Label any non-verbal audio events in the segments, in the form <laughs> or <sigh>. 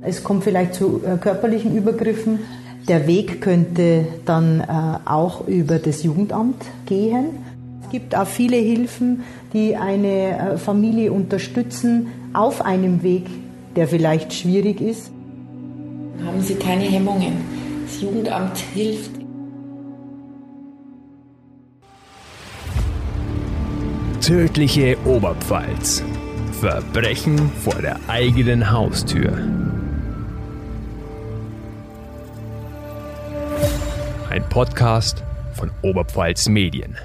Es kommt vielleicht zu äh, körperlichen Übergriffen. Der Weg könnte dann äh, auch über das Jugendamt gehen. Es gibt auch viele Hilfen, die eine äh, Familie unterstützen auf einem Weg, der vielleicht schwierig ist. Haben Sie keine Hemmungen. Das Jugendamt hilft. Tödliche Oberpfalz. Verbrechen vor der eigenen Haustür. Podcast von Oberpfalz Medien.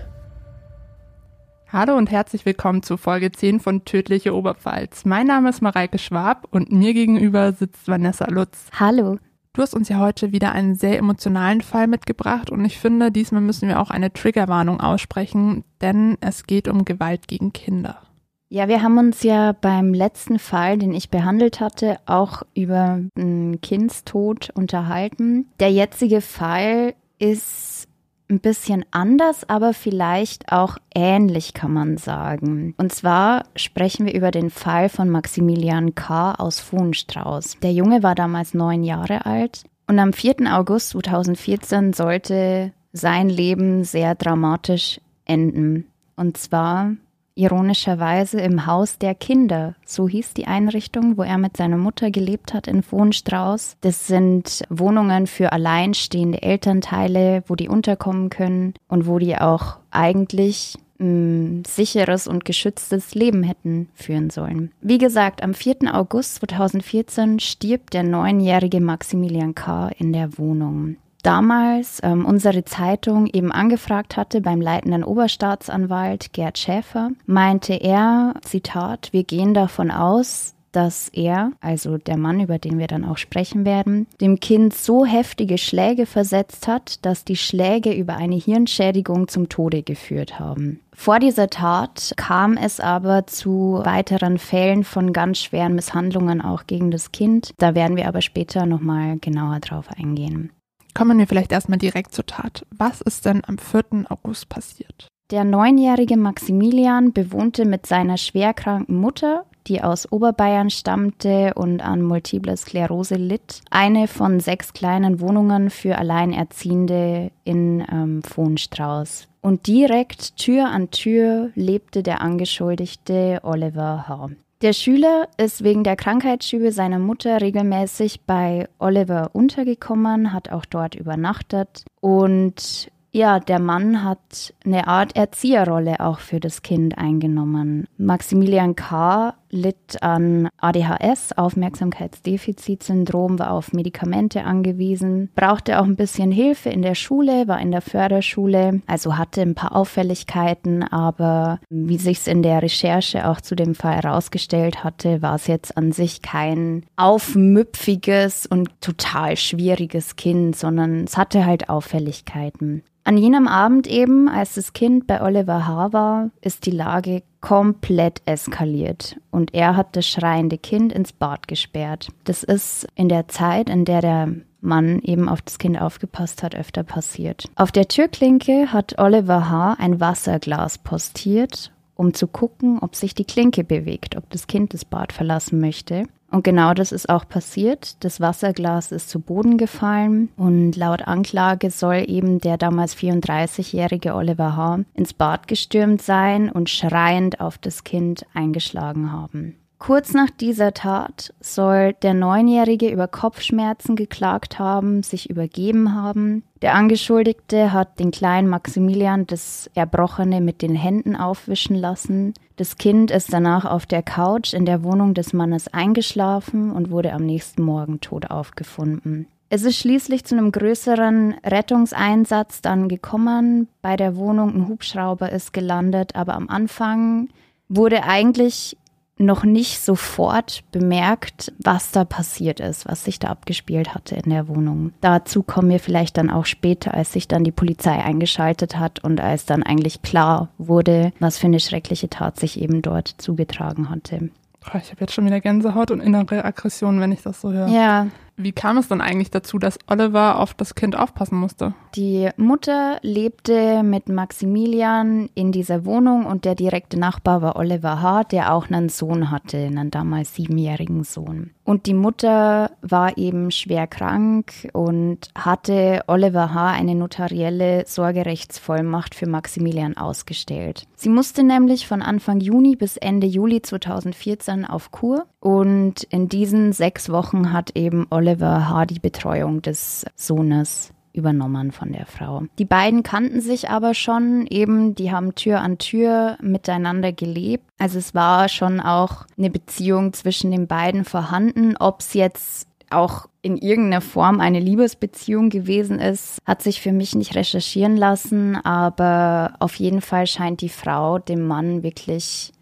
Hallo und herzlich willkommen zu Folge 10 von Tödliche Oberpfalz. Mein Name ist Mareike Schwab und mir gegenüber sitzt Vanessa Lutz. Hallo. Du hast uns ja heute wieder einen sehr emotionalen Fall mitgebracht und ich finde, diesmal müssen wir auch eine Triggerwarnung aussprechen, denn es geht um Gewalt gegen Kinder. Ja, wir haben uns ja beim letzten Fall, den ich behandelt hatte, auch über einen Kindstod unterhalten. Der jetzige Fall ist ein bisschen anders, aber vielleicht auch ähnlich, kann man sagen. Und zwar sprechen wir über den Fall von Maximilian K. aus Fuhnstrauß. Der Junge war damals neun Jahre alt und am 4. August 2014 sollte sein Leben sehr dramatisch enden. Und zwar ironischerweise im Haus der Kinder. So hieß die Einrichtung, wo er mit seiner Mutter gelebt hat in Wohnstrauß. Das sind Wohnungen für alleinstehende Elternteile, wo die unterkommen können und wo die auch eigentlich ein sicheres und geschütztes Leben hätten führen sollen. Wie gesagt, am 4. August 2014 stirbt der neunjährige Maximilian K. in der Wohnung damals ähm, unsere Zeitung eben angefragt hatte beim leitenden Oberstaatsanwalt Gerd Schäfer, meinte er, Zitat, wir gehen davon aus, dass er, also der Mann, über den wir dann auch sprechen werden, dem Kind so heftige Schläge versetzt hat, dass die Schläge über eine Hirnschädigung zum Tode geführt haben. Vor dieser Tat kam es aber zu weiteren Fällen von ganz schweren Misshandlungen auch gegen das Kind. Da werden wir aber später nochmal genauer drauf eingehen. Kommen wir vielleicht erstmal direkt zur Tat. Was ist denn am 4. August passiert? Der neunjährige Maximilian bewohnte mit seiner schwerkranken Mutter, die aus Oberbayern stammte und an Multiple Sklerose litt, eine von sechs kleinen Wohnungen für Alleinerziehende in ähm, Vohnstrauß. Und direkt Tür an Tür lebte der Angeschuldigte Oliver H. Der Schüler ist wegen der Krankheitsschübe seiner Mutter regelmäßig bei Oliver untergekommen, hat auch dort übernachtet und ja, der Mann hat eine Art Erzieherrolle auch für das Kind eingenommen. Maximilian K. litt an ADHS, Aufmerksamkeitsdefizitsyndrom, war auf Medikamente angewiesen, brauchte auch ein bisschen Hilfe in der Schule, war in der Förderschule, also hatte ein paar Auffälligkeiten, aber wie sich es in der Recherche auch zu dem Fall herausgestellt hatte, war es jetzt an sich kein aufmüpfiges und total schwieriges Kind, sondern es hatte halt Auffälligkeiten. An jenem Abend eben, als das Kind bei Oliver H. war, ist die Lage komplett eskaliert und er hat das schreiende Kind ins Bad gesperrt. Das ist in der Zeit, in der der Mann eben auf das Kind aufgepasst hat, öfter passiert. Auf der Türklinke hat Oliver H. ein Wasserglas postiert, um zu gucken, ob sich die Klinke bewegt, ob das Kind das Bad verlassen möchte. Und genau das ist auch passiert. Das Wasserglas ist zu Boden gefallen und laut Anklage soll eben der damals 34-jährige Oliver H. ins Bad gestürmt sein und schreiend auf das Kind eingeschlagen haben. Kurz nach dieser Tat soll der Neunjährige über Kopfschmerzen geklagt haben, sich übergeben haben. Der Angeschuldigte hat den kleinen Maximilian das Erbrochene mit den Händen aufwischen lassen. Das Kind ist danach auf der Couch in der Wohnung des Mannes eingeschlafen und wurde am nächsten Morgen tot aufgefunden. Es ist schließlich zu einem größeren Rettungseinsatz dann gekommen. Bei der Wohnung ein Hubschrauber ist gelandet, aber am Anfang wurde eigentlich noch nicht sofort bemerkt, was da passiert ist, was sich da abgespielt hatte in der Wohnung. Dazu kommen wir vielleicht dann auch später, als sich dann die Polizei eingeschaltet hat und als dann eigentlich klar wurde, was für eine schreckliche Tat sich eben dort zugetragen hatte. Oh, ich habe jetzt schon wieder Gänsehaut und innere Aggression, wenn ich das so höre. Ja. Wie kam es dann eigentlich dazu, dass Oliver auf das Kind aufpassen musste? Die Mutter lebte mit Maximilian in dieser Wohnung und der direkte Nachbar war Oliver H., der auch einen Sohn hatte, einen damals siebenjährigen Sohn. Und die Mutter war eben schwer krank und hatte Oliver H. eine notarielle Sorgerechtsvollmacht für Maximilian ausgestellt. Sie musste nämlich von Anfang Juni bis Ende Juli 2014 auf Kur und in diesen sechs Wochen hat eben Oliver H. die Betreuung des Sohnes übernommen von der Frau. Die beiden kannten sich aber schon eben, die haben Tür an Tür miteinander gelebt. Also es war schon auch eine Beziehung zwischen den beiden vorhanden. Ob es jetzt auch in irgendeiner Form eine Liebesbeziehung gewesen ist, hat sich für mich nicht recherchieren lassen, aber auf jeden Fall scheint die Frau dem Mann wirklich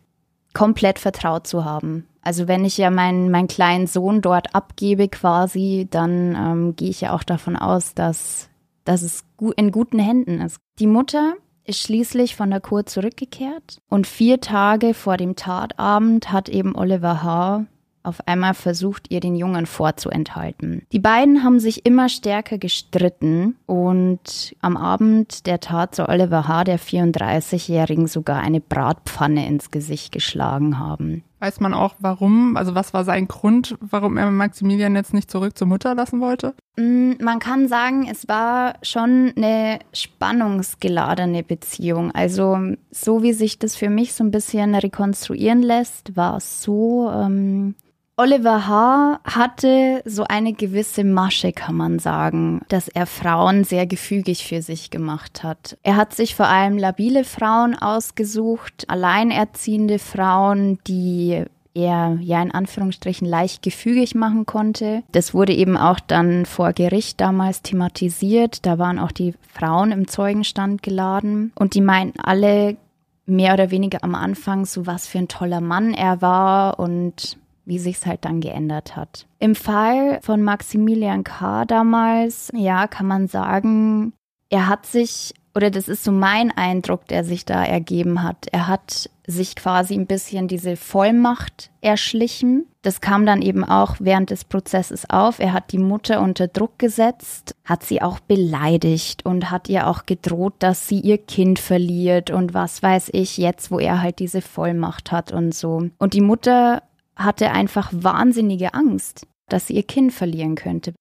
komplett vertraut zu haben. Also wenn ich ja meinen, meinen kleinen Sohn dort abgebe quasi, dann ähm, gehe ich ja auch davon aus, dass, dass es in guten Händen ist. Die Mutter ist schließlich von der Kur zurückgekehrt und vier Tage vor dem Tatabend hat eben Oliver H auf einmal versucht, ihr den Jungen vorzuenthalten. Die beiden haben sich immer stärker gestritten und am Abend der Tat soll Oliver H., der 34-Jährigen, sogar eine Bratpfanne ins Gesicht geschlagen haben. Weiß man auch warum? Also was war sein Grund, warum er Maximilian jetzt nicht zurück zur Mutter lassen wollte? Mm, man kann sagen, es war schon eine spannungsgeladene Beziehung. Also so wie sich das für mich so ein bisschen rekonstruieren lässt, war es so, ähm, Oliver H. hatte so eine gewisse Masche, kann man sagen, dass er Frauen sehr gefügig für sich gemacht hat. Er hat sich vor allem labile Frauen ausgesucht, alleinerziehende Frauen, die er ja in Anführungsstrichen leicht gefügig machen konnte. Das wurde eben auch dann vor Gericht damals thematisiert. Da waren auch die Frauen im Zeugenstand geladen und die meinten alle mehr oder weniger am Anfang so was für ein toller Mann er war und wie sich's halt dann geändert hat. Im Fall von Maximilian K. damals, ja, kann man sagen, er hat sich, oder das ist so mein Eindruck, der sich da ergeben hat, er hat sich quasi ein bisschen diese Vollmacht erschlichen. Das kam dann eben auch während des Prozesses auf. Er hat die Mutter unter Druck gesetzt, hat sie auch beleidigt und hat ihr auch gedroht, dass sie ihr Kind verliert und was weiß ich jetzt, wo er halt diese Vollmacht hat und so. Und die Mutter hatte einfach wahnsinnige Angst, dass sie ihr Kind verlieren könnte.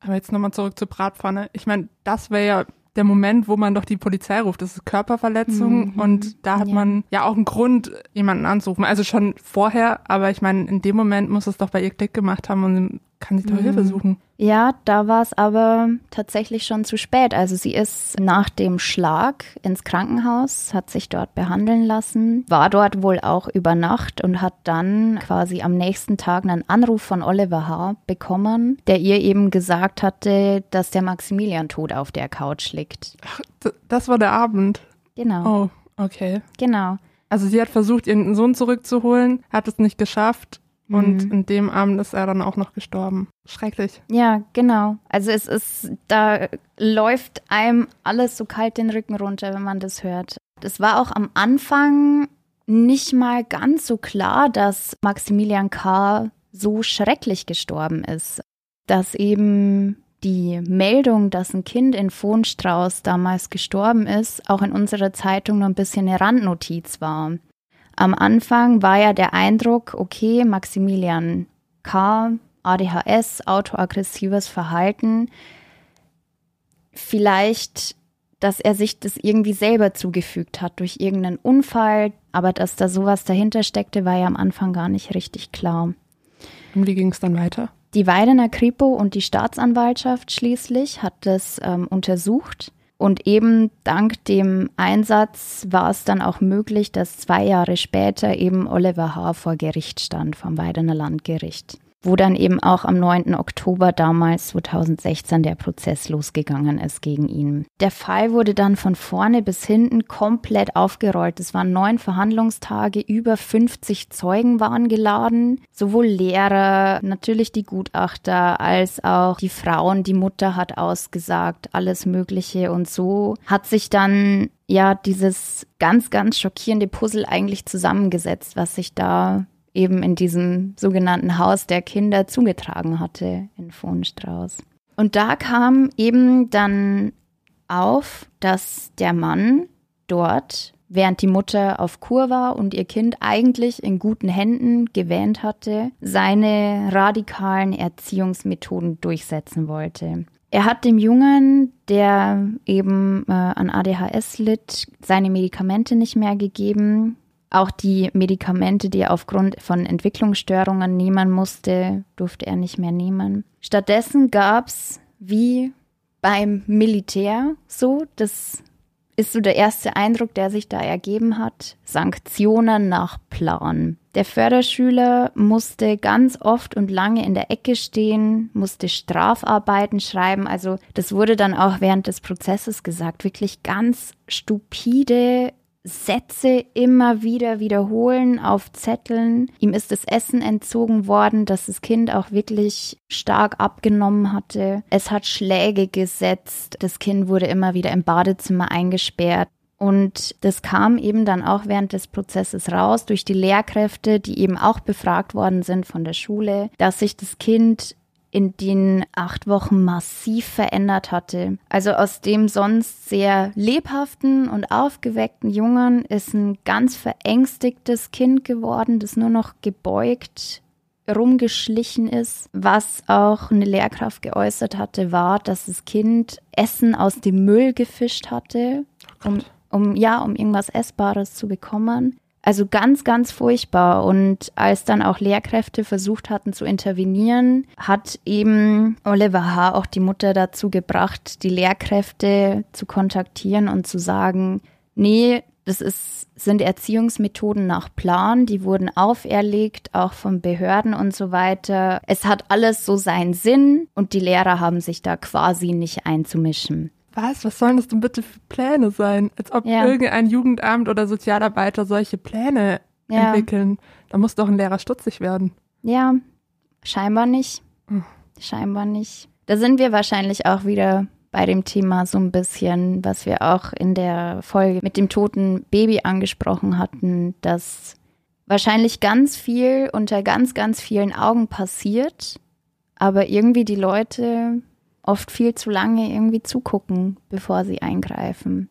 Aber jetzt nochmal zurück zur Bratpfanne. Ich meine, das wäre ja der Moment, wo man doch die Polizei ruft. Das ist Körperverletzung mhm. und da hat ja. man ja auch einen Grund, jemanden anzurufen. Also schon vorher, aber ich meine, in dem Moment muss es doch bei ihr Klick gemacht haben und kann sie doch mhm. Hilfe suchen. Ja, da war es aber tatsächlich schon zu spät. Also sie ist nach dem Schlag ins Krankenhaus, hat sich dort behandeln lassen, war dort wohl auch über Nacht und hat dann quasi am nächsten Tag einen Anruf von Oliver H. bekommen, der ihr eben gesagt hatte, dass der Maximilian tot auf der Couch liegt. Ach, das war der Abend. Genau. Oh, okay. Genau. Also sie hat versucht, ihren Sohn zurückzuholen, hat es nicht geschafft und mhm. in dem Abend ist er dann auch noch gestorben. Schrecklich. Ja, genau. Also es ist, da läuft einem alles so kalt den Rücken runter, wenn man das hört. Es war auch am Anfang nicht mal ganz so klar, dass Maximilian K. so schrecklich gestorben ist. Dass eben die Meldung, dass ein Kind in Fohnstrauß damals gestorben ist, auch in unserer Zeitung nur ein bisschen eine Randnotiz war. Am Anfang war ja der Eindruck, okay, Maximilian K., ADHS, autoaggressives Verhalten, vielleicht, dass er sich das irgendwie selber zugefügt hat durch irgendeinen Unfall, aber dass da sowas dahinter steckte, war ja am Anfang gar nicht richtig klar. Und wie ging es dann weiter? Die Weidener Kripo und die Staatsanwaltschaft schließlich hat das ähm, untersucht und eben dank dem Einsatz war es dann auch möglich, dass zwei Jahre später eben Oliver H. vor Gericht stand vom Weidener Landgericht wo dann eben auch am 9. Oktober damals 2016 der Prozess losgegangen ist gegen ihn. Der Fall wurde dann von vorne bis hinten komplett aufgerollt. Es waren neun Verhandlungstage, über 50 Zeugen waren geladen, sowohl Lehrer, natürlich die Gutachter, als auch die Frauen, die Mutter hat ausgesagt, alles Mögliche und so hat sich dann ja dieses ganz, ganz schockierende Puzzle eigentlich zusammengesetzt, was sich da eben in diesem sogenannten Haus der Kinder zugetragen hatte in Vohnstrauß. Und da kam eben dann auf, dass der Mann dort während die Mutter auf Kur war und ihr Kind eigentlich in guten Händen gewähnt hatte, seine radikalen Erziehungsmethoden durchsetzen wollte. Er hat dem Jungen, der eben äh, an ADHS litt, seine Medikamente nicht mehr gegeben. Auch die Medikamente, die er aufgrund von Entwicklungsstörungen nehmen musste, durfte er nicht mehr nehmen. Stattdessen gab es, wie beim Militär so, das ist so der erste Eindruck, der sich da ergeben hat. Sanktionen nach Plan. Der Förderschüler musste ganz oft und lange in der Ecke stehen, musste Strafarbeiten schreiben. Also das wurde dann auch während des Prozesses gesagt. Wirklich ganz stupide Sätze immer wieder wiederholen auf Zetteln. Ihm ist das Essen entzogen worden, dass das Kind auch wirklich stark abgenommen hatte. Es hat Schläge gesetzt. Das Kind wurde immer wieder im Badezimmer eingesperrt. Und das kam eben dann auch während des Prozesses raus durch die Lehrkräfte, die eben auch befragt worden sind von der Schule, dass sich das Kind in den acht Wochen massiv verändert hatte. Also aus dem sonst sehr lebhaften und aufgeweckten Jungen ist ein ganz verängstigtes Kind geworden, das nur noch gebeugt rumgeschlichen ist. Was auch eine Lehrkraft geäußert hatte, war, dass das Kind Essen aus dem Müll gefischt hatte, um, um ja, um irgendwas Essbares zu bekommen. Also ganz, ganz furchtbar. Und als dann auch Lehrkräfte versucht hatten zu intervenieren, hat eben Oliver H. auch die Mutter dazu gebracht, die Lehrkräfte zu kontaktieren und zu sagen, nee, das ist, sind Erziehungsmethoden nach Plan, die wurden auferlegt, auch von Behörden und so weiter. Es hat alles so seinen Sinn und die Lehrer haben sich da quasi nicht einzumischen was? Was sollen das denn bitte für Pläne sein? Als ob ja. irgendein Jugendamt oder Sozialarbeiter solche Pläne ja. entwickeln. Da muss doch ein Lehrer stutzig werden. Ja, scheinbar nicht. Hm. Scheinbar nicht. Da sind wir wahrscheinlich auch wieder bei dem Thema so ein bisschen, was wir auch in der Folge mit dem toten Baby angesprochen hatten, dass wahrscheinlich ganz viel unter ganz, ganz vielen Augen passiert, aber irgendwie die Leute oft viel zu lange irgendwie zugucken, bevor sie eingreifen.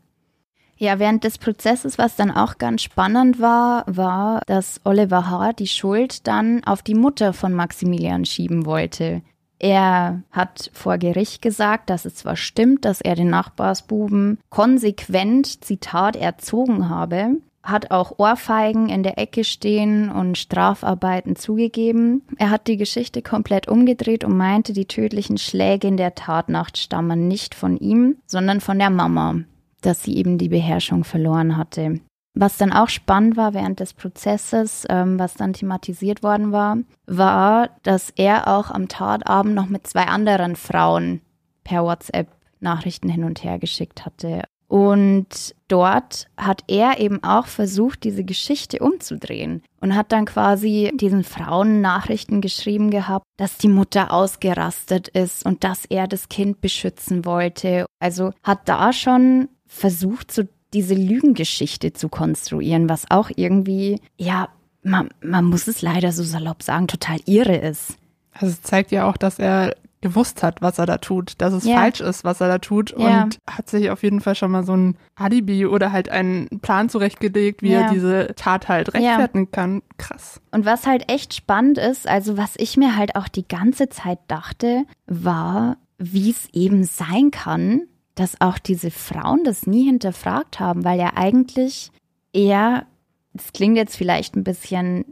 Ja, während des Prozesses, was dann auch ganz spannend war, war, dass Oliver H. die Schuld dann auf die Mutter von Maximilian schieben wollte. Er hat vor Gericht gesagt, dass es zwar stimmt, dass er den Nachbarsbuben konsequent, Zitat, erzogen habe, hat auch Ohrfeigen in der Ecke stehen und Strafarbeiten zugegeben. Er hat die Geschichte komplett umgedreht und meinte, die tödlichen Schläge in der Tatnacht stammen nicht von ihm, sondern von der Mama, dass sie eben die Beherrschung verloren hatte. Was dann auch spannend war während des Prozesses, ähm, was dann thematisiert worden war, war, dass er auch am Tatabend noch mit zwei anderen Frauen per WhatsApp Nachrichten hin und her geschickt hatte. Und dort hat er eben auch versucht, diese Geschichte umzudrehen und hat dann quasi diesen Frauen Nachrichten geschrieben gehabt, dass die Mutter ausgerastet ist und dass er das Kind beschützen wollte. Also hat da schon versucht, so diese Lügengeschichte zu konstruieren, was auch irgendwie, ja, man, man muss es leider so salopp sagen, total irre ist. Also es zeigt ja auch, dass er gewusst hat, was er da tut, dass es ja. falsch ist, was er da tut ja. und hat sich auf jeden Fall schon mal so ein Alibi oder halt einen Plan zurechtgelegt, wie ja. er diese Tat halt rechtfertigen kann. Krass. Und was halt echt spannend ist, also was ich mir halt auch die ganze Zeit dachte, war, wie es eben sein kann, dass auch diese Frauen das nie hinterfragt haben, weil ja eigentlich eher, das klingt jetzt vielleicht ein bisschen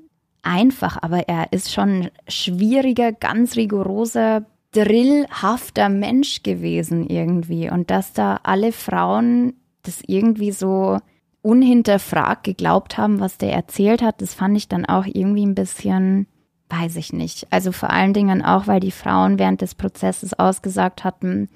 einfach, aber er ist schon schwieriger, ganz rigoroser drillhafter Mensch gewesen irgendwie und dass da alle Frauen das irgendwie so unhinterfragt geglaubt haben, was der erzählt hat, das fand ich dann auch irgendwie ein bisschen, weiß ich nicht. Also vor allen Dingen auch, weil die Frauen während des Prozesses ausgesagt hatten,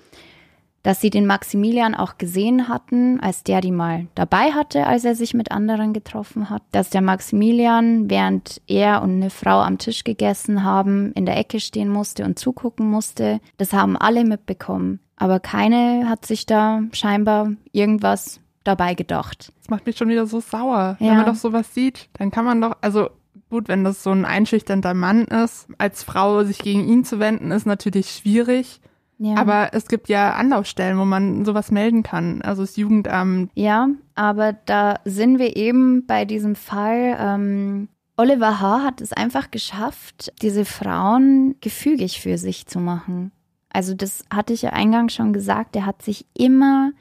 dass sie den Maximilian auch gesehen hatten, als der die mal dabei hatte, als er sich mit anderen getroffen hat, dass der Maximilian, während er und eine Frau am Tisch gegessen haben, in der Ecke stehen musste und zugucken musste. Das haben alle mitbekommen. Aber keine hat sich da scheinbar irgendwas dabei gedacht. Das macht mich schon wieder so sauer. Ja. Wenn man doch sowas sieht, dann kann man doch, also gut, wenn das so ein einschüchternder Mann ist, als Frau sich gegen ihn zu wenden, ist natürlich schwierig. Ja. Aber es gibt ja Anlaufstellen, wo man sowas melden kann, also das Jugendamt. Ja, aber da sind wir eben bei diesem Fall. Ähm, Oliver H. hat es einfach geschafft, diese Frauen gefügig für sich zu machen. Also das hatte ich ja eingangs schon gesagt, er hat sich immer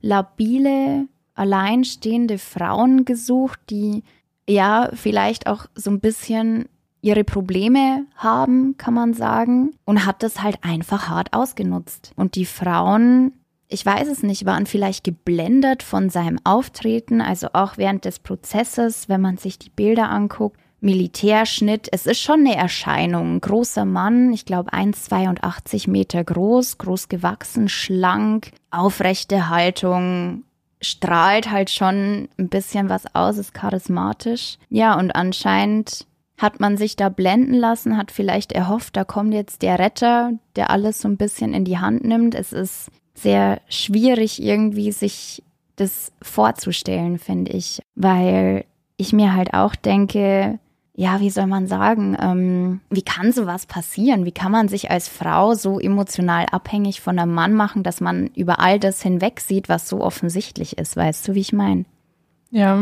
labile, alleinstehende Frauen gesucht, die ja vielleicht auch so ein bisschen ihre Probleme haben, kann man sagen, und hat das halt einfach hart ausgenutzt. Und die Frauen, ich weiß es nicht, waren vielleicht geblendet von seinem Auftreten, also auch während des Prozesses, wenn man sich die Bilder anguckt. Militärschnitt, es ist schon eine Erscheinung. Ein großer Mann, ich glaube 1,82 Meter groß, groß gewachsen, schlank, aufrechte Haltung, strahlt halt schon ein bisschen was aus, ist charismatisch. Ja, und anscheinend hat man sich da blenden lassen, hat vielleicht erhofft, da kommt jetzt der Retter, der alles so ein bisschen in die Hand nimmt. Es ist sehr schwierig irgendwie sich das vorzustellen, finde ich, weil ich mir halt auch denke, ja, wie soll man sagen, ähm, wie kann sowas passieren? Wie kann man sich als Frau so emotional abhängig von einem Mann machen, dass man über all das hinweg sieht, was so offensichtlich ist? Weißt du, wie ich meine? Ja.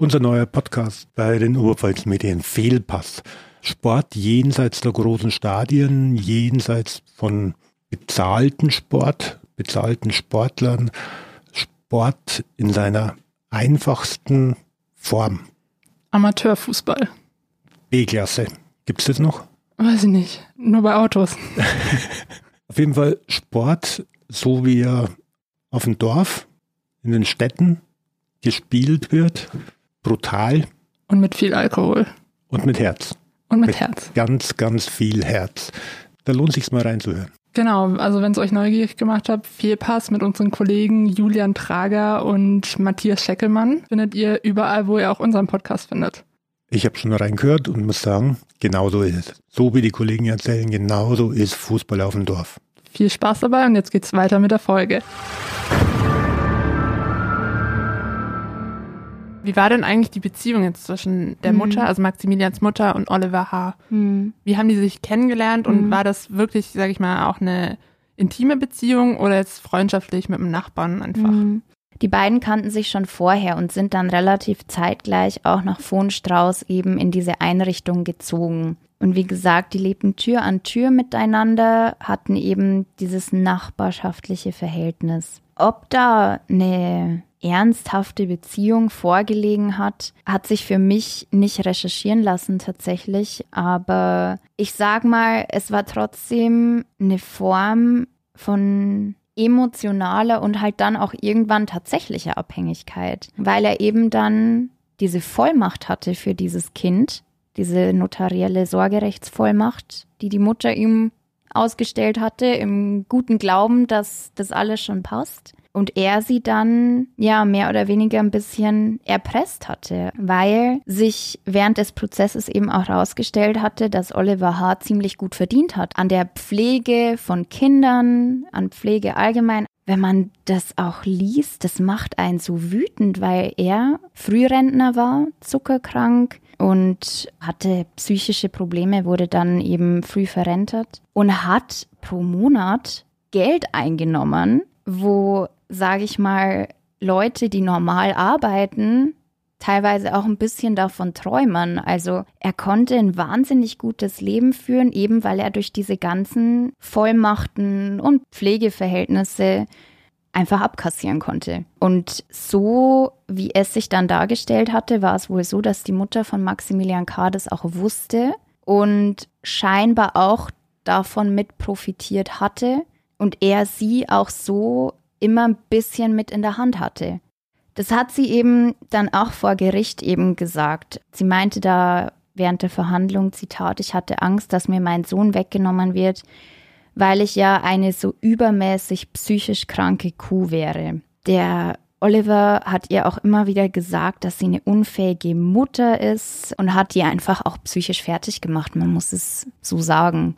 Unser neuer Podcast bei den Oberpfalz Medien Fehlpass. Sport jenseits der großen Stadien, jenseits von bezahlten Sport, bezahlten Sportlern, Sport in seiner einfachsten Form. Amateurfußball. B-Klasse. Gibt es das noch? Weiß ich nicht. Nur bei Autos. <laughs> auf jeden Fall Sport, so wie er auf dem Dorf, in den Städten gespielt wird, brutal. Und mit viel Alkohol. Und mit Herz. Und mit, mit Herz. Ganz, ganz viel Herz. Da lohnt sich mal reinzuhören. Genau, also wenn es euch neugierig gemacht hat, Fehlpass mit unseren Kollegen Julian Trager und Matthias Scheckelmann findet ihr überall, wo ihr auch unseren Podcast findet. Ich habe schon reingehört und muss sagen, genau so ist es. So wie die Kollegen erzählen, genauso ist Fußball auf dem Dorf. Viel Spaß dabei und jetzt geht's weiter mit der Folge. Wie war denn eigentlich die Beziehung jetzt zwischen der mhm. Mutter, also Maximilians Mutter und Oliver H.? Mhm. Wie haben die sich kennengelernt und mhm. war das wirklich, sage ich mal, auch eine intime Beziehung oder jetzt freundschaftlich mit dem Nachbarn einfach? Mhm. Die beiden kannten sich schon vorher und sind dann relativ zeitgleich auch nach Fohnstrauß eben in diese Einrichtung gezogen. Und wie gesagt, die lebten Tür an Tür miteinander, hatten eben dieses nachbarschaftliche Verhältnis. Ob da eine ernsthafte Beziehung vorgelegen hat, hat sich für mich nicht recherchieren lassen tatsächlich. Aber ich sag mal, es war trotzdem eine Form von emotionaler und halt dann auch irgendwann tatsächlicher Abhängigkeit, weil er eben dann diese Vollmacht hatte für dieses Kind, diese notarielle Sorgerechtsvollmacht, die die Mutter ihm ausgestellt hatte, im guten Glauben, dass das alles schon passt und er sie dann ja mehr oder weniger ein bisschen erpresst hatte, weil sich während des Prozesses eben auch herausgestellt hatte, dass Oliver H. ziemlich gut verdient hat an der Pflege von Kindern, an Pflege allgemein. Wenn man das auch liest, das macht einen so wütend, weil er Frührentner war, zuckerkrank, und hatte psychische Probleme, wurde dann eben früh verrentet und hat pro Monat Geld eingenommen, wo sage ich mal, Leute, die normal arbeiten, teilweise auch ein bisschen davon träumen. Also er konnte ein wahnsinnig gutes Leben führen, eben weil er durch diese ganzen Vollmachten und Pflegeverhältnisse einfach abkassieren konnte. Und so, wie es sich dann dargestellt hatte, war es wohl so, dass die Mutter von Maximilian K. das auch wusste und scheinbar auch davon mit profitiert hatte und er sie auch so immer ein bisschen mit in der Hand hatte. Das hat sie eben dann auch vor Gericht eben gesagt. Sie meinte da während der Verhandlung, Zitat, ich hatte Angst, dass mir mein Sohn weggenommen wird, weil ich ja eine so übermäßig psychisch kranke Kuh wäre. Der Oliver hat ihr auch immer wieder gesagt, dass sie eine unfähige Mutter ist und hat ihr einfach auch psychisch fertig gemacht. Man muss es so sagen.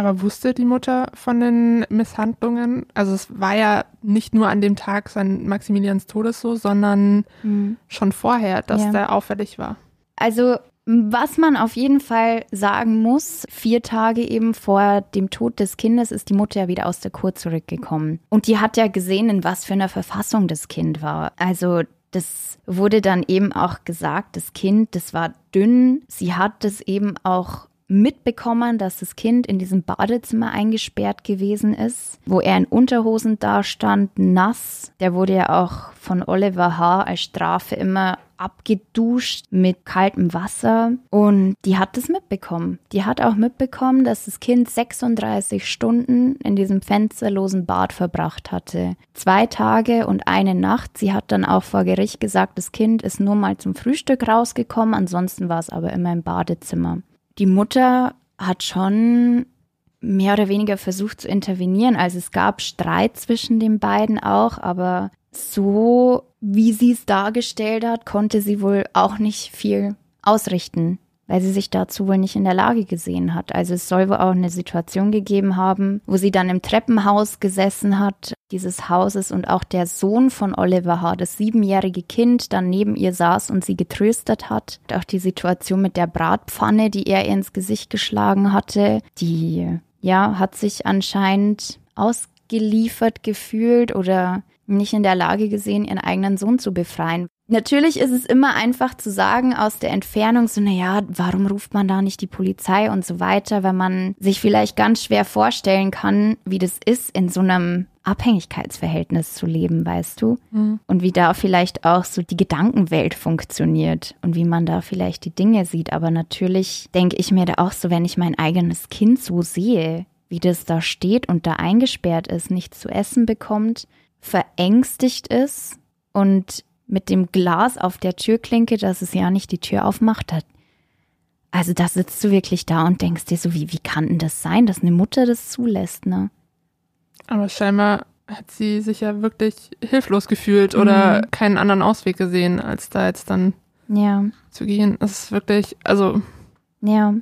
Aber wusste die Mutter von den Misshandlungen? Also es war ja nicht nur an dem Tag sein Maximilians Todes so, sondern mhm. schon vorher, dass ja. der auffällig war. Also Was man auf jeden Fall sagen muss, vier Tage eben vor dem Tod des Kindes ist die Mutter ja wieder aus der Kur zurückgekommen. Und die hat ja gesehen, in was für einer Verfassung das Kind war. Also das wurde dann eben auch gesagt, das Kind, das war dünn. Sie hat das eben auch mitbekommen, dass das Kind in diesem Badezimmer eingesperrt gewesen ist, wo er in Unterhosen dastand, nass. Der wurde ja auch von Oliver H. als Strafe immer abgeduscht mit kaltem Wasser und die hat das mitbekommen. Die hat auch mitbekommen, dass das Kind 36 Stunden in diesem fensterlosen Bad verbracht hatte. Zwei Tage und eine Nacht. Sie hat dann auch vor Gericht gesagt, das Kind ist nur mal zum Frühstück rausgekommen, ansonsten war es aber immer im Badezimmer die Mutter hat schon mehr oder weniger versucht zu intervenieren. Also es gab Streit zwischen den beiden auch, aber so wie sie es dargestellt hat, konnte sie wohl auch nicht viel ausrichten weil sie sich dazu wohl nicht in der Lage gesehen hat. Also es soll wohl auch eine Situation gegeben haben, wo sie dann im Treppenhaus gesessen hat, dieses Hauses und auch der Sohn von Oliver H., das siebenjährige Kind, dann neben ihr saß und sie getröstet hat. Und auch die Situation mit der Bratpfanne, die er ihr ins Gesicht geschlagen hatte, die, ja, hat sich anscheinend ausgeliefert gefühlt oder nicht in der Lage gesehen, ihren eigenen Sohn zu befreien. Natürlich ist es immer einfach zu sagen aus der Entfernung, so, naja, warum ruft man da nicht die Polizei und so weiter, wenn man sich vielleicht ganz schwer vorstellen kann, wie das ist, in so einem Abhängigkeitsverhältnis zu leben, weißt du? Mhm. Und wie da vielleicht auch so die Gedankenwelt funktioniert und wie man da vielleicht die Dinge sieht. Aber natürlich denke ich mir da auch so, wenn ich mein eigenes Kind so sehe, wie das da steht und da eingesperrt ist, nichts zu essen bekommt, verängstigt ist und mit dem Glas auf der Türklinke, dass es ja nicht die Tür aufmacht hat. Also da sitzt du wirklich da und denkst dir so, wie, wie kann denn das sein, dass eine Mutter das zulässt, ne? Aber scheinbar hat sie sich ja wirklich hilflos gefühlt oder mhm. keinen anderen Ausweg gesehen, als da jetzt dann ja. zu gehen. Das ist wirklich, also. Ja.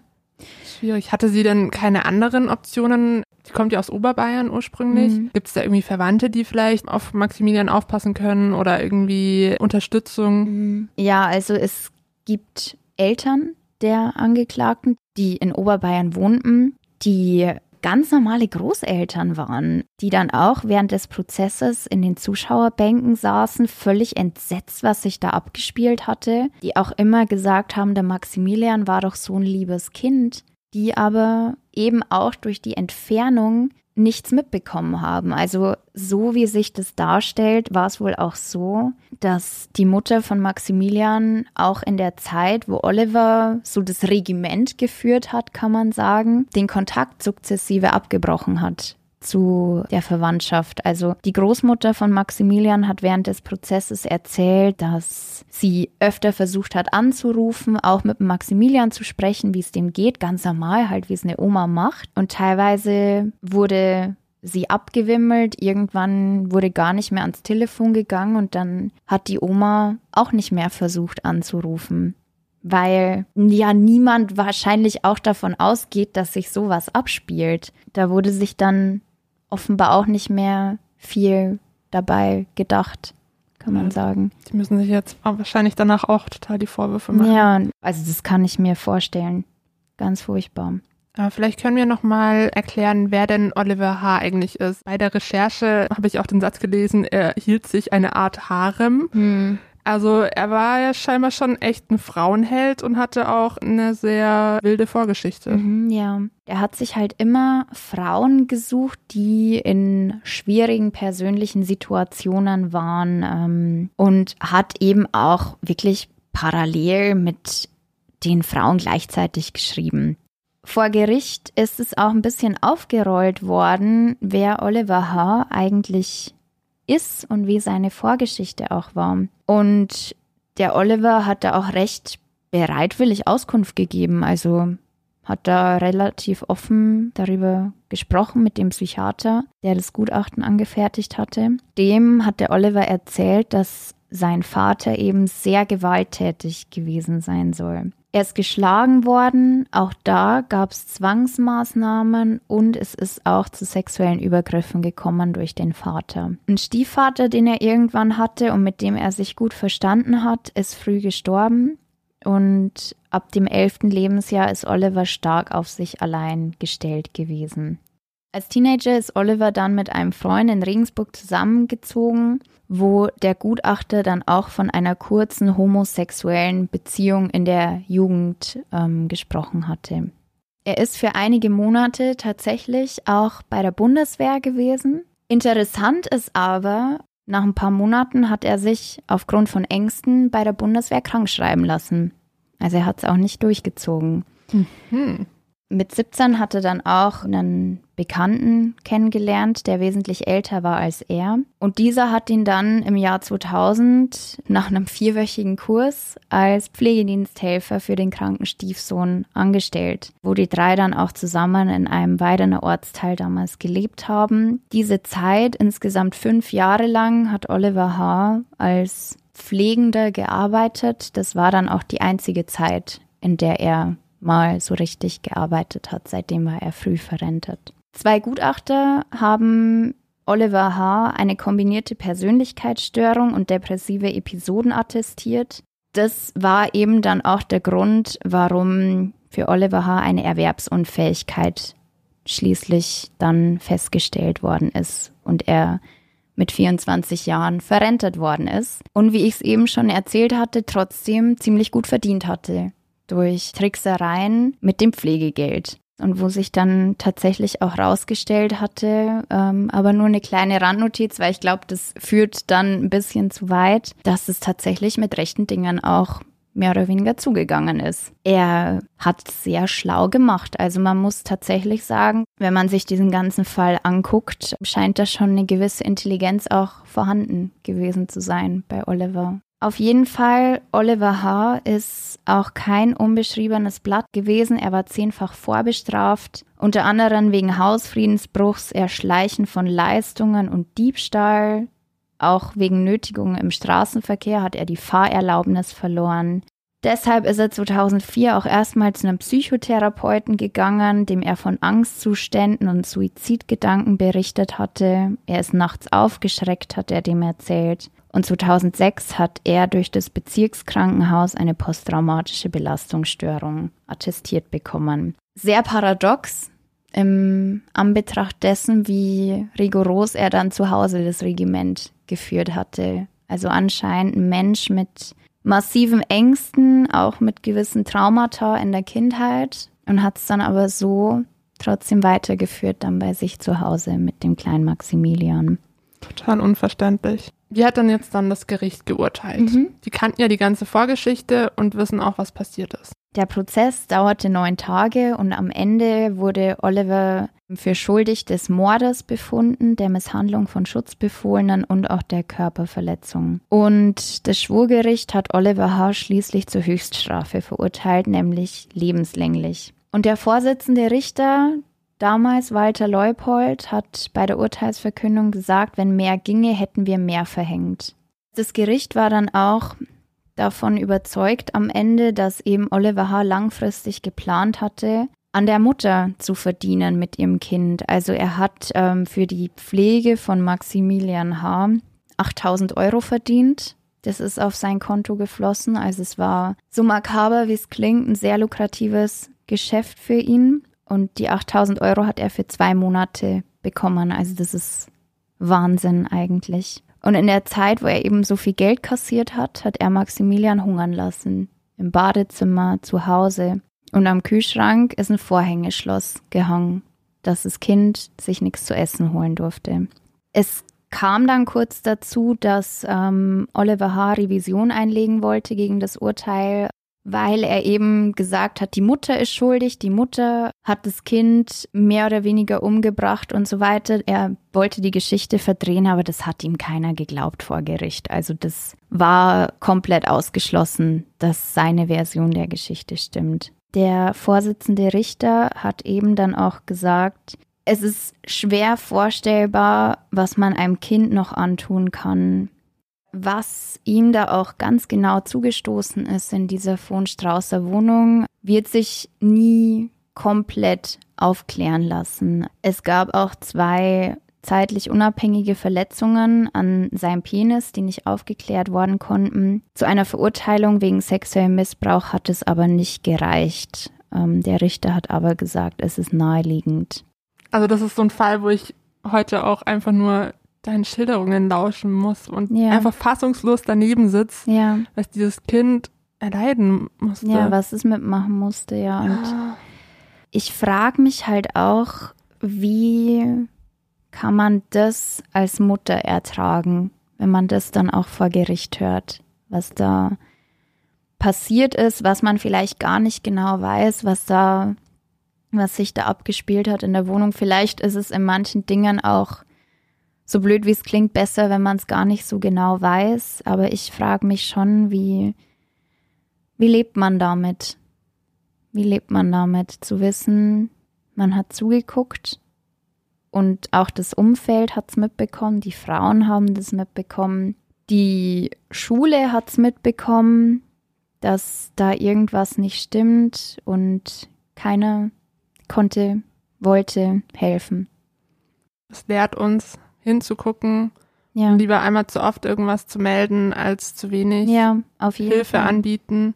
Schwierig. Hatte sie denn keine anderen Optionen? Die kommt ja aus Oberbayern ursprünglich. Mhm. Gibt es da irgendwie Verwandte, die vielleicht auf Maximilian aufpassen können oder irgendwie Unterstützung? Mhm. Ja, also es gibt Eltern der Angeklagten, die in Oberbayern wohnten, die ganz normale Großeltern waren, die dann auch während des Prozesses in den Zuschauerbänken saßen, völlig entsetzt, was sich da abgespielt hatte, die auch immer gesagt haben, der Maximilian war doch so ein liebes Kind die aber eben auch durch die Entfernung nichts mitbekommen haben. Also so wie sich das darstellt, war es wohl auch so, dass die Mutter von Maximilian auch in der Zeit, wo Oliver so das Regiment geführt hat, kann man sagen, den Kontakt sukzessive abgebrochen hat zu der Verwandtschaft. Also die Großmutter von Maximilian hat während des Prozesses erzählt, dass sie öfter versucht hat anzurufen, auch mit Maximilian zu sprechen, wie es dem geht, ganz normal halt, wie es eine Oma macht. Und teilweise wurde sie abgewimmelt, irgendwann wurde gar nicht mehr ans Telefon gegangen und dann hat die Oma auch nicht mehr versucht anzurufen weil ja niemand wahrscheinlich auch davon ausgeht, dass sich sowas abspielt. Da wurde sich dann offenbar auch nicht mehr viel dabei gedacht, kann man sagen. Die müssen sich jetzt wahrscheinlich danach auch total die Vorwürfe machen. Ja, also das kann ich mir vorstellen. Ganz furchtbar. Aber vielleicht können wir noch mal erklären, wer denn Oliver H. eigentlich ist. Bei der Recherche habe ich auch den Satz gelesen, er hielt sich eine Art Harem. Hm. Also er war ja scheinbar schon echt ein Frauenheld und hatte auch eine sehr wilde Vorgeschichte. Mhm, ja, er hat sich halt immer Frauen gesucht, die in schwierigen persönlichen Situationen waren ähm, und hat eben auch wirklich parallel mit den Frauen gleichzeitig geschrieben. Vor Gericht ist es auch ein bisschen aufgerollt worden, wer Oliver H. eigentlich ist und wie seine Vorgeschichte auch war. Und der Oliver hat da auch recht bereitwillig Auskunft gegeben. Also hat da relativ offen darüber gesprochen mit dem Psychiater, der das Gutachten angefertigt hatte. Dem hat der Oliver erzählt, dass sein Vater eben sehr gewalttätig gewesen sein soll. Er ist geschlagen worden, auch da gab es Zwangsmaßnahmen und es ist auch zu sexuellen Übergriffen gekommen durch den Vater. Ein Stiefvater, den er irgendwann hatte und mit dem er sich gut verstanden hat, ist früh gestorben und ab dem elften Lebensjahr ist Oliver stark auf sich allein gestellt gewesen. Als Teenager ist Oliver dann mit einem Freund in Regensburg zusammengezogen, wo der Gutachter dann auch von einer kurzen homosexuellen Beziehung in der Jugend ähm, gesprochen hatte. Er ist für einige Monate tatsächlich auch bei der Bundeswehr gewesen. Interessant ist aber, nach ein paar Monaten hat er sich aufgrund von Ängsten bei der Bundeswehr krankschreiben lassen. Also er hat es auch nicht durchgezogen. Mhm. Mit 17 hatte dann auch einen Bekannten kennengelernt, der wesentlich älter war als er. Und dieser hat ihn dann im Jahr 2000 nach einem vierwöchigen Kurs als Pflegediensthelfer für den kranken Stiefsohn angestellt, wo die drei dann auch zusammen in einem Weidener Ortsteil damals gelebt haben. Diese Zeit, insgesamt fünf Jahre lang, hat Oliver H. als Pflegender gearbeitet. Das war dann auch die einzige Zeit, in der er mal so richtig gearbeitet hat. Seitdem war er früh verrentet. Zwei Gutachter haben Oliver H. eine kombinierte Persönlichkeitsstörung und depressive Episoden attestiert. Das war eben dann auch der Grund, warum für Oliver H. eine Erwerbsunfähigkeit schließlich dann festgestellt worden ist und er mit 24 Jahren verrentet worden ist und wie ich es eben schon erzählt hatte, trotzdem ziemlich gut verdient hatte durch Tricksereien mit dem Pflegegeld. Und wo sich dann tatsächlich auch rausgestellt hatte, ähm, aber nur eine kleine Randnotiz, weil ich glaube, das führt dann ein bisschen zu weit, dass es tatsächlich mit rechten Dingen auch mehr oder weniger zugegangen ist. Er hat sehr schlau gemacht. Also man muss tatsächlich sagen, wenn man sich diesen ganzen Fall anguckt, scheint da schon eine gewisse Intelligenz auch vorhanden gewesen zu sein bei Oliver. Auf jeden Fall, Oliver H. ist auch kein unbeschriebenes Blatt gewesen. Er war zehnfach vorbestraft, unter anderem wegen Hausfriedensbruchs, Erschleichen von Leistungen und Diebstahl. Auch wegen Nötigung im Straßenverkehr hat er die Fahrerlaubnis verloren. Deshalb ist er 2004 auch erstmal zu einem Psychotherapeuten gegangen, dem er von Angstzuständen und Suizidgedanken berichtet hatte. Er ist nachts aufgeschreckt, hat er dem erzählt. Und 2006 hat er durch das Bezirkskrankenhaus eine posttraumatische Belastungsstörung attestiert bekommen. Sehr paradox im Anbetracht dessen, wie rigoros er dann zu Hause das Regiment geführt hatte. Also anscheinend ein Mensch mit massiven Ängsten, auch mit gewissen Traumata in der Kindheit und hat es dann aber so trotzdem weitergeführt dann bei sich zu Hause mit dem kleinen Maximilian. Total unverständlich. Wie hat dann jetzt dann das Gericht geurteilt? Mhm. Die kannten ja die ganze Vorgeschichte und wissen auch, was passiert ist. Der Prozess dauerte neun Tage und am Ende wurde Oliver für schuldig des Mordes befunden, der Misshandlung von Schutzbefohlenen und auch der Körperverletzung. Und das Schwurgericht hat Oliver H. schließlich zur Höchststrafe verurteilt, nämlich lebenslänglich. Und der Vorsitzende Richter, Damals Walter Leupold hat bei der Urteilsverkündung gesagt, wenn mehr ginge, hätten wir mehr verhängt. Das Gericht war dann auch davon überzeugt am Ende, dass eben Oliver H. langfristig geplant hatte, an der Mutter zu verdienen mit ihrem Kind. Also er hat ähm, für die Pflege von Maximilian H. 8000 Euro verdient. Das ist auf sein Konto geflossen. Also es war so makaber, wie es klingt, ein sehr lukratives Geschäft für ihn. Und die 8000 Euro hat er für zwei Monate bekommen. Also das ist Wahnsinn eigentlich. Und in der Zeit, wo er eben so viel Geld kassiert hat, hat er Maximilian hungern lassen. Im Badezimmer, zu Hause. Und am Kühlschrank ist ein Vorhängeschloss gehangen, dass das Kind sich nichts zu essen holen durfte. Es kam dann kurz dazu, dass ähm, Oliver H. Revision einlegen wollte gegen das Urteil weil er eben gesagt hat, die Mutter ist schuldig, die Mutter hat das Kind mehr oder weniger umgebracht und so weiter. Er wollte die Geschichte verdrehen, aber das hat ihm keiner geglaubt vor Gericht. Also das war komplett ausgeschlossen, dass seine Version der Geschichte stimmt. Der Vorsitzende Richter hat eben dann auch gesagt, es ist schwer vorstellbar, was man einem Kind noch antun kann, was ihm da auch ganz genau zugestoßen ist in dieser von Straußer Wohnung, wird sich nie komplett aufklären lassen. Es gab auch zwei zeitlich unabhängige Verletzungen an seinem Penis, die nicht aufgeklärt worden konnten. Zu einer Verurteilung wegen sexuellem Missbrauch hat es aber nicht gereicht. Ähm, der Richter hat aber gesagt, es ist naheliegend. Also das ist so ein Fall, wo ich heute auch einfach nur deinen Schilderungen lauschen muss und ja. einfach fassungslos daneben sitze, ja. was dieses Kind erleiden musste. Ja, was es mitmachen musste, ja. Und ja. ich frage mich halt auch, wie kann man das als Mutter ertragen, wenn man das dann auch vor Gericht hört, was da passiert ist, was man vielleicht gar nicht genau weiß, was da, was sich da abgespielt hat in der Wohnung. Vielleicht ist es in manchen Dingen auch so blöd wie es klingt, besser, wenn man es gar nicht so genau weiß. Aber ich frage mich schon, wie, wie lebt man damit? Wie lebt man damit, zu wissen, man hat zugeguckt und auch das Umfeld hat es mitbekommen, die Frauen haben das mitbekommen, die Schule hat es mitbekommen, dass da irgendwas nicht stimmt und keiner konnte, wollte helfen. Es lehrt uns hinzugucken, ja. lieber einmal zu oft irgendwas zu melden, als zu wenig ja, Hilfe Fall. anbieten.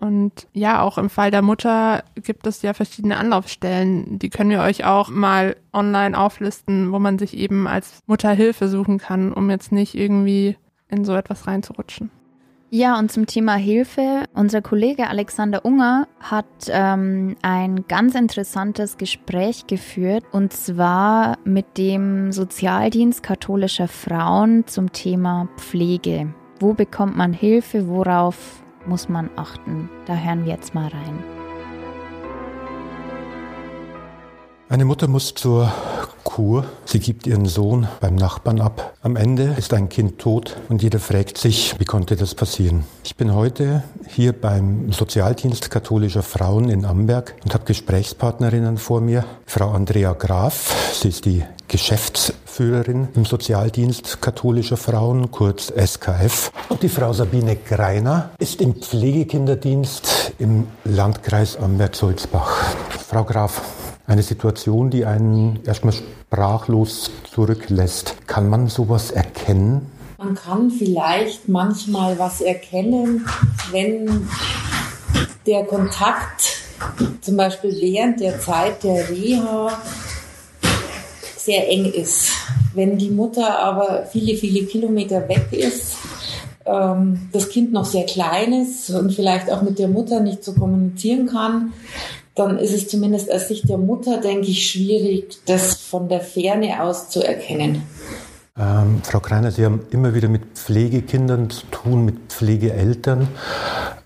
Und ja, auch im Fall der Mutter gibt es ja verschiedene Anlaufstellen. Die können wir euch auch mal online auflisten, wo man sich eben als Mutter Hilfe suchen kann, um jetzt nicht irgendwie in so etwas reinzurutschen. Ja, und zum Thema Hilfe. Unser Kollege Alexander Unger hat ähm, ein ganz interessantes Gespräch geführt und zwar mit dem Sozialdienst katholischer Frauen zum Thema Pflege. Wo bekommt man Hilfe? Worauf muss man achten? Da hören wir jetzt mal rein. Eine Mutter muss zur Kur. Sie gibt ihren Sohn beim Nachbarn ab. Am Ende ist ein Kind tot und jeder fragt sich, wie konnte das passieren? Ich bin heute hier beim Sozialdienst katholischer Frauen in Amberg und habe Gesprächspartnerinnen vor mir. Frau Andrea Graf, sie ist die Geschäftsführerin im Sozialdienst katholischer Frauen, kurz SKF. Und die Frau Sabine Greiner ist im Pflegekinderdienst im Landkreis Amberg-Sulzbach. Frau Graf, eine Situation, die einen erstmal sprachlos zurücklässt. Kann man sowas erkennen? Man kann vielleicht manchmal was erkennen, wenn der Kontakt zum Beispiel während der Zeit der Reha sehr eng ist. Wenn die Mutter aber viele, viele Kilometer weg ist, ähm, das Kind noch sehr klein ist und vielleicht auch mit der Mutter nicht so kommunizieren kann, dann ist es zumindest aus Sicht der Mutter, denke ich, schwierig, das von der Ferne aus zu erkennen. Ähm, Frau Kreiner, Sie haben immer wieder mit Pflegekindern zu tun, mit Pflegeeltern.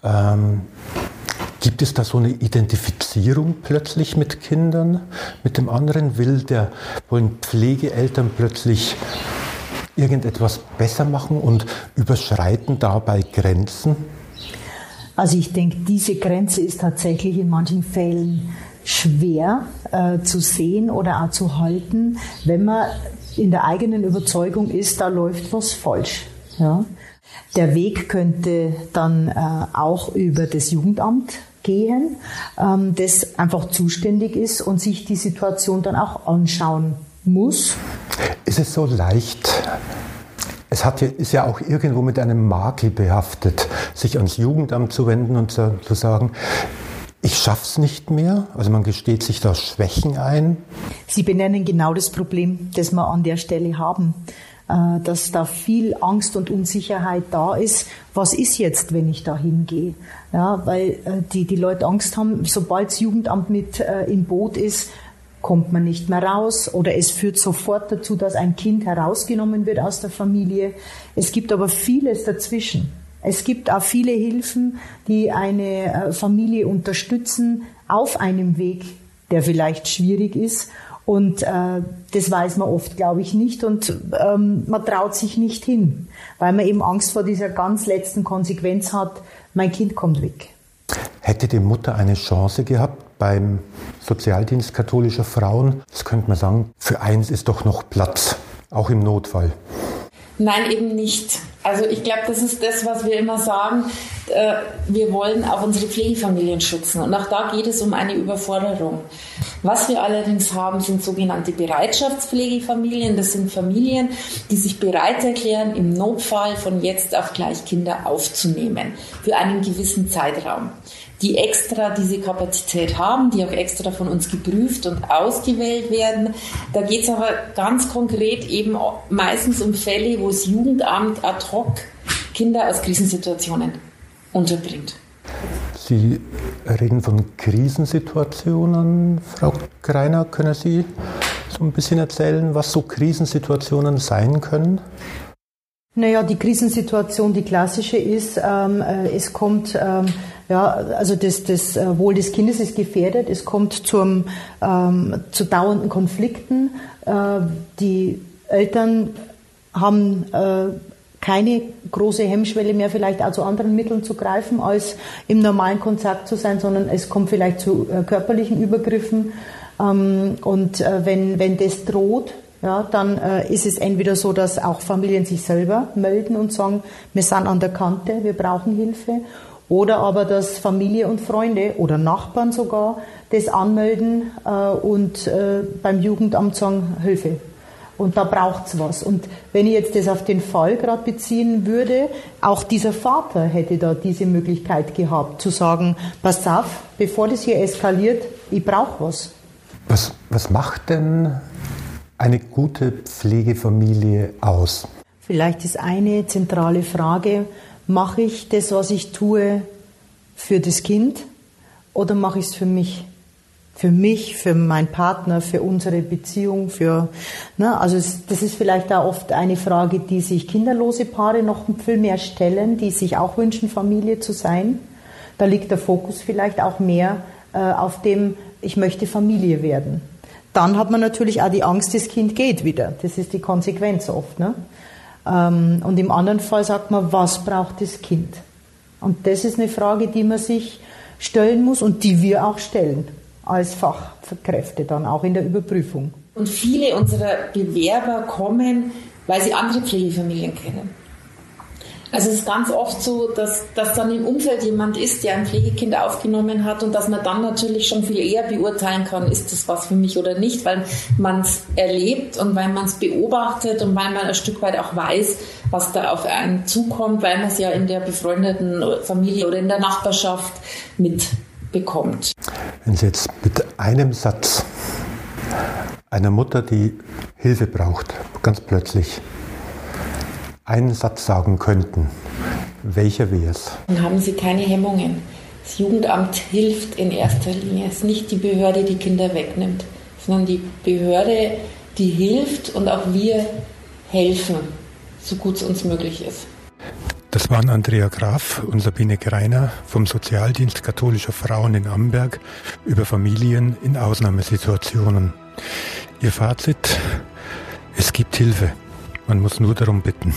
Ähm, gibt es da so eine Identifizierung plötzlich mit Kindern, mit dem anderen? Will der, wollen Pflegeeltern plötzlich irgendetwas besser machen und überschreiten dabei Grenzen? Also ich denke, diese Grenze ist tatsächlich in manchen Fällen schwer äh, zu sehen oder auch zu halten, wenn man in der eigenen Überzeugung ist, da läuft was falsch. Ja. Der Weg könnte dann äh, auch über das Jugendamt gehen, ähm, das einfach zuständig ist und sich die Situation dann auch anschauen muss. Ist es so leicht, es hat, ist ja auch irgendwo mit einem Makel behaftet, sich ans Jugendamt zu wenden und zu, zu sagen, ich schaff's nicht mehr. Also man gesteht sich da Schwächen ein. Sie benennen genau das Problem, das wir an der Stelle haben äh, dass da viel Angst und Unsicherheit da ist. Was ist jetzt, wenn ich da hingehe? Ja, weil äh, die, die Leute Angst haben, sobald das Jugendamt mit äh, im Boot ist, kommt man nicht mehr raus oder es führt sofort dazu, dass ein Kind herausgenommen wird aus der Familie. Es gibt aber vieles dazwischen. Es gibt auch viele Hilfen, die eine äh, Familie unterstützen auf einem Weg, der vielleicht schwierig ist. Und äh, das weiß man oft, glaube ich, nicht. Und ähm, man traut sich nicht hin, weil man eben Angst vor dieser ganz letzten Konsequenz hat, mein Kind kommt weg. Hätte die Mutter eine Chance gehabt, beim Sozialdienst katholischer Frauen. Das könnte man sagen, für eins ist doch noch Platz, auch im Notfall. Nein, eben nicht. Also ich glaube, das ist das, was wir immer sagen. äh, wir wollen auch unsere Pflegefamilien schützen. Und auch da geht es um eine Überforderung. Was wir allerdings haben, sind sogenannte Bereitschaftspflegefamilien. Das sind Familien, die sich bereit erklären, im Notfall von jetzt auf gleich Kinder aufzunehmen für einen gewissen Zeitraum die extra diese Kapazität haben, die auch extra von uns geprüft und ausgewählt werden. Da geht es aber ganz konkret eben meistens um Fälle, wo das Jugendamt ad hoc Kinder aus Krisensituationen unterbringt. Sie reden von Krisensituationen, Frau Greiner. Können Sie so ein bisschen erzählen, was so Krisensituationen sein können? Naja, die Krisensituation, die klassische ist, ähm, äh, es kommt, ähm, ja, also das, das äh, Wohl des Kindes ist gefährdet, es kommt zum, ähm, zu dauernden Konflikten. Äh, die Eltern haben äh, keine große Hemmschwelle mehr, vielleicht auch zu anderen Mitteln zu greifen, als im normalen Kontakt zu sein, sondern es kommt vielleicht zu äh, körperlichen Übergriffen. Ähm, und äh, wenn, wenn das droht, ja, dann äh, ist es entweder so, dass auch Familien sich selber melden und sagen, wir sind an der Kante, wir brauchen Hilfe. Oder aber, dass Familie und Freunde oder Nachbarn sogar das anmelden äh, und äh, beim Jugendamt sagen, Hilfe, und da braucht's was. Und wenn ich jetzt das auf den Fall gerade beziehen würde, auch dieser Vater hätte da diese Möglichkeit gehabt, zu sagen, pass auf, bevor das hier eskaliert, ich brauche was. was. Was macht denn eine gute Pflegefamilie aus? Vielleicht ist eine zentrale Frage, mache ich das, was ich tue, für das Kind oder mache ich es für mich? für mich, für meinen Partner, für unsere Beziehung, für, ne, also es, das ist vielleicht auch oft eine Frage, die sich kinderlose Paare noch viel mehr stellen, die sich auch wünschen, Familie zu sein. Da liegt der Fokus vielleicht auch mehr äh, auf dem, ich möchte Familie werden. Dann hat man natürlich auch die Angst, das Kind geht wieder. Das ist die Konsequenz oft. Ne? Ähm, und im anderen Fall sagt man, was braucht das Kind? Und das ist eine Frage, die man sich stellen muss und die wir auch stellen als Fachkräfte dann auch in der Überprüfung. Und viele unserer Bewerber kommen, weil sie andere Pflegefamilien kennen. Also es ist ganz oft so, dass, dass dann im Umfeld jemand ist, der ein Pflegekind aufgenommen hat und dass man dann natürlich schon viel eher beurteilen kann, ist das was für mich oder nicht, weil man es erlebt und weil man es beobachtet und weil man ein Stück weit auch weiß, was da auf einen zukommt, weil man es ja in der befreundeten Familie oder in der Nachbarschaft mit bekommt. Wenn Sie jetzt mit einem Satz einer Mutter, die Hilfe braucht, ganz plötzlich einen Satz sagen könnten, welcher wäre es? Dann haben Sie keine Hemmungen. Das Jugendamt hilft in erster Linie. Es ist nicht die Behörde, die Kinder wegnimmt, sondern die Behörde, die hilft und auch wir helfen, so gut es uns möglich ist. Das waren Andrea Graf und Sabine Greiner vom Sozialdienst katholischer Frauen in Amberg über Familien in Ausnahmesituationen. Ihr Fazit, es gibt Hilfe, man muss nur darum bitten.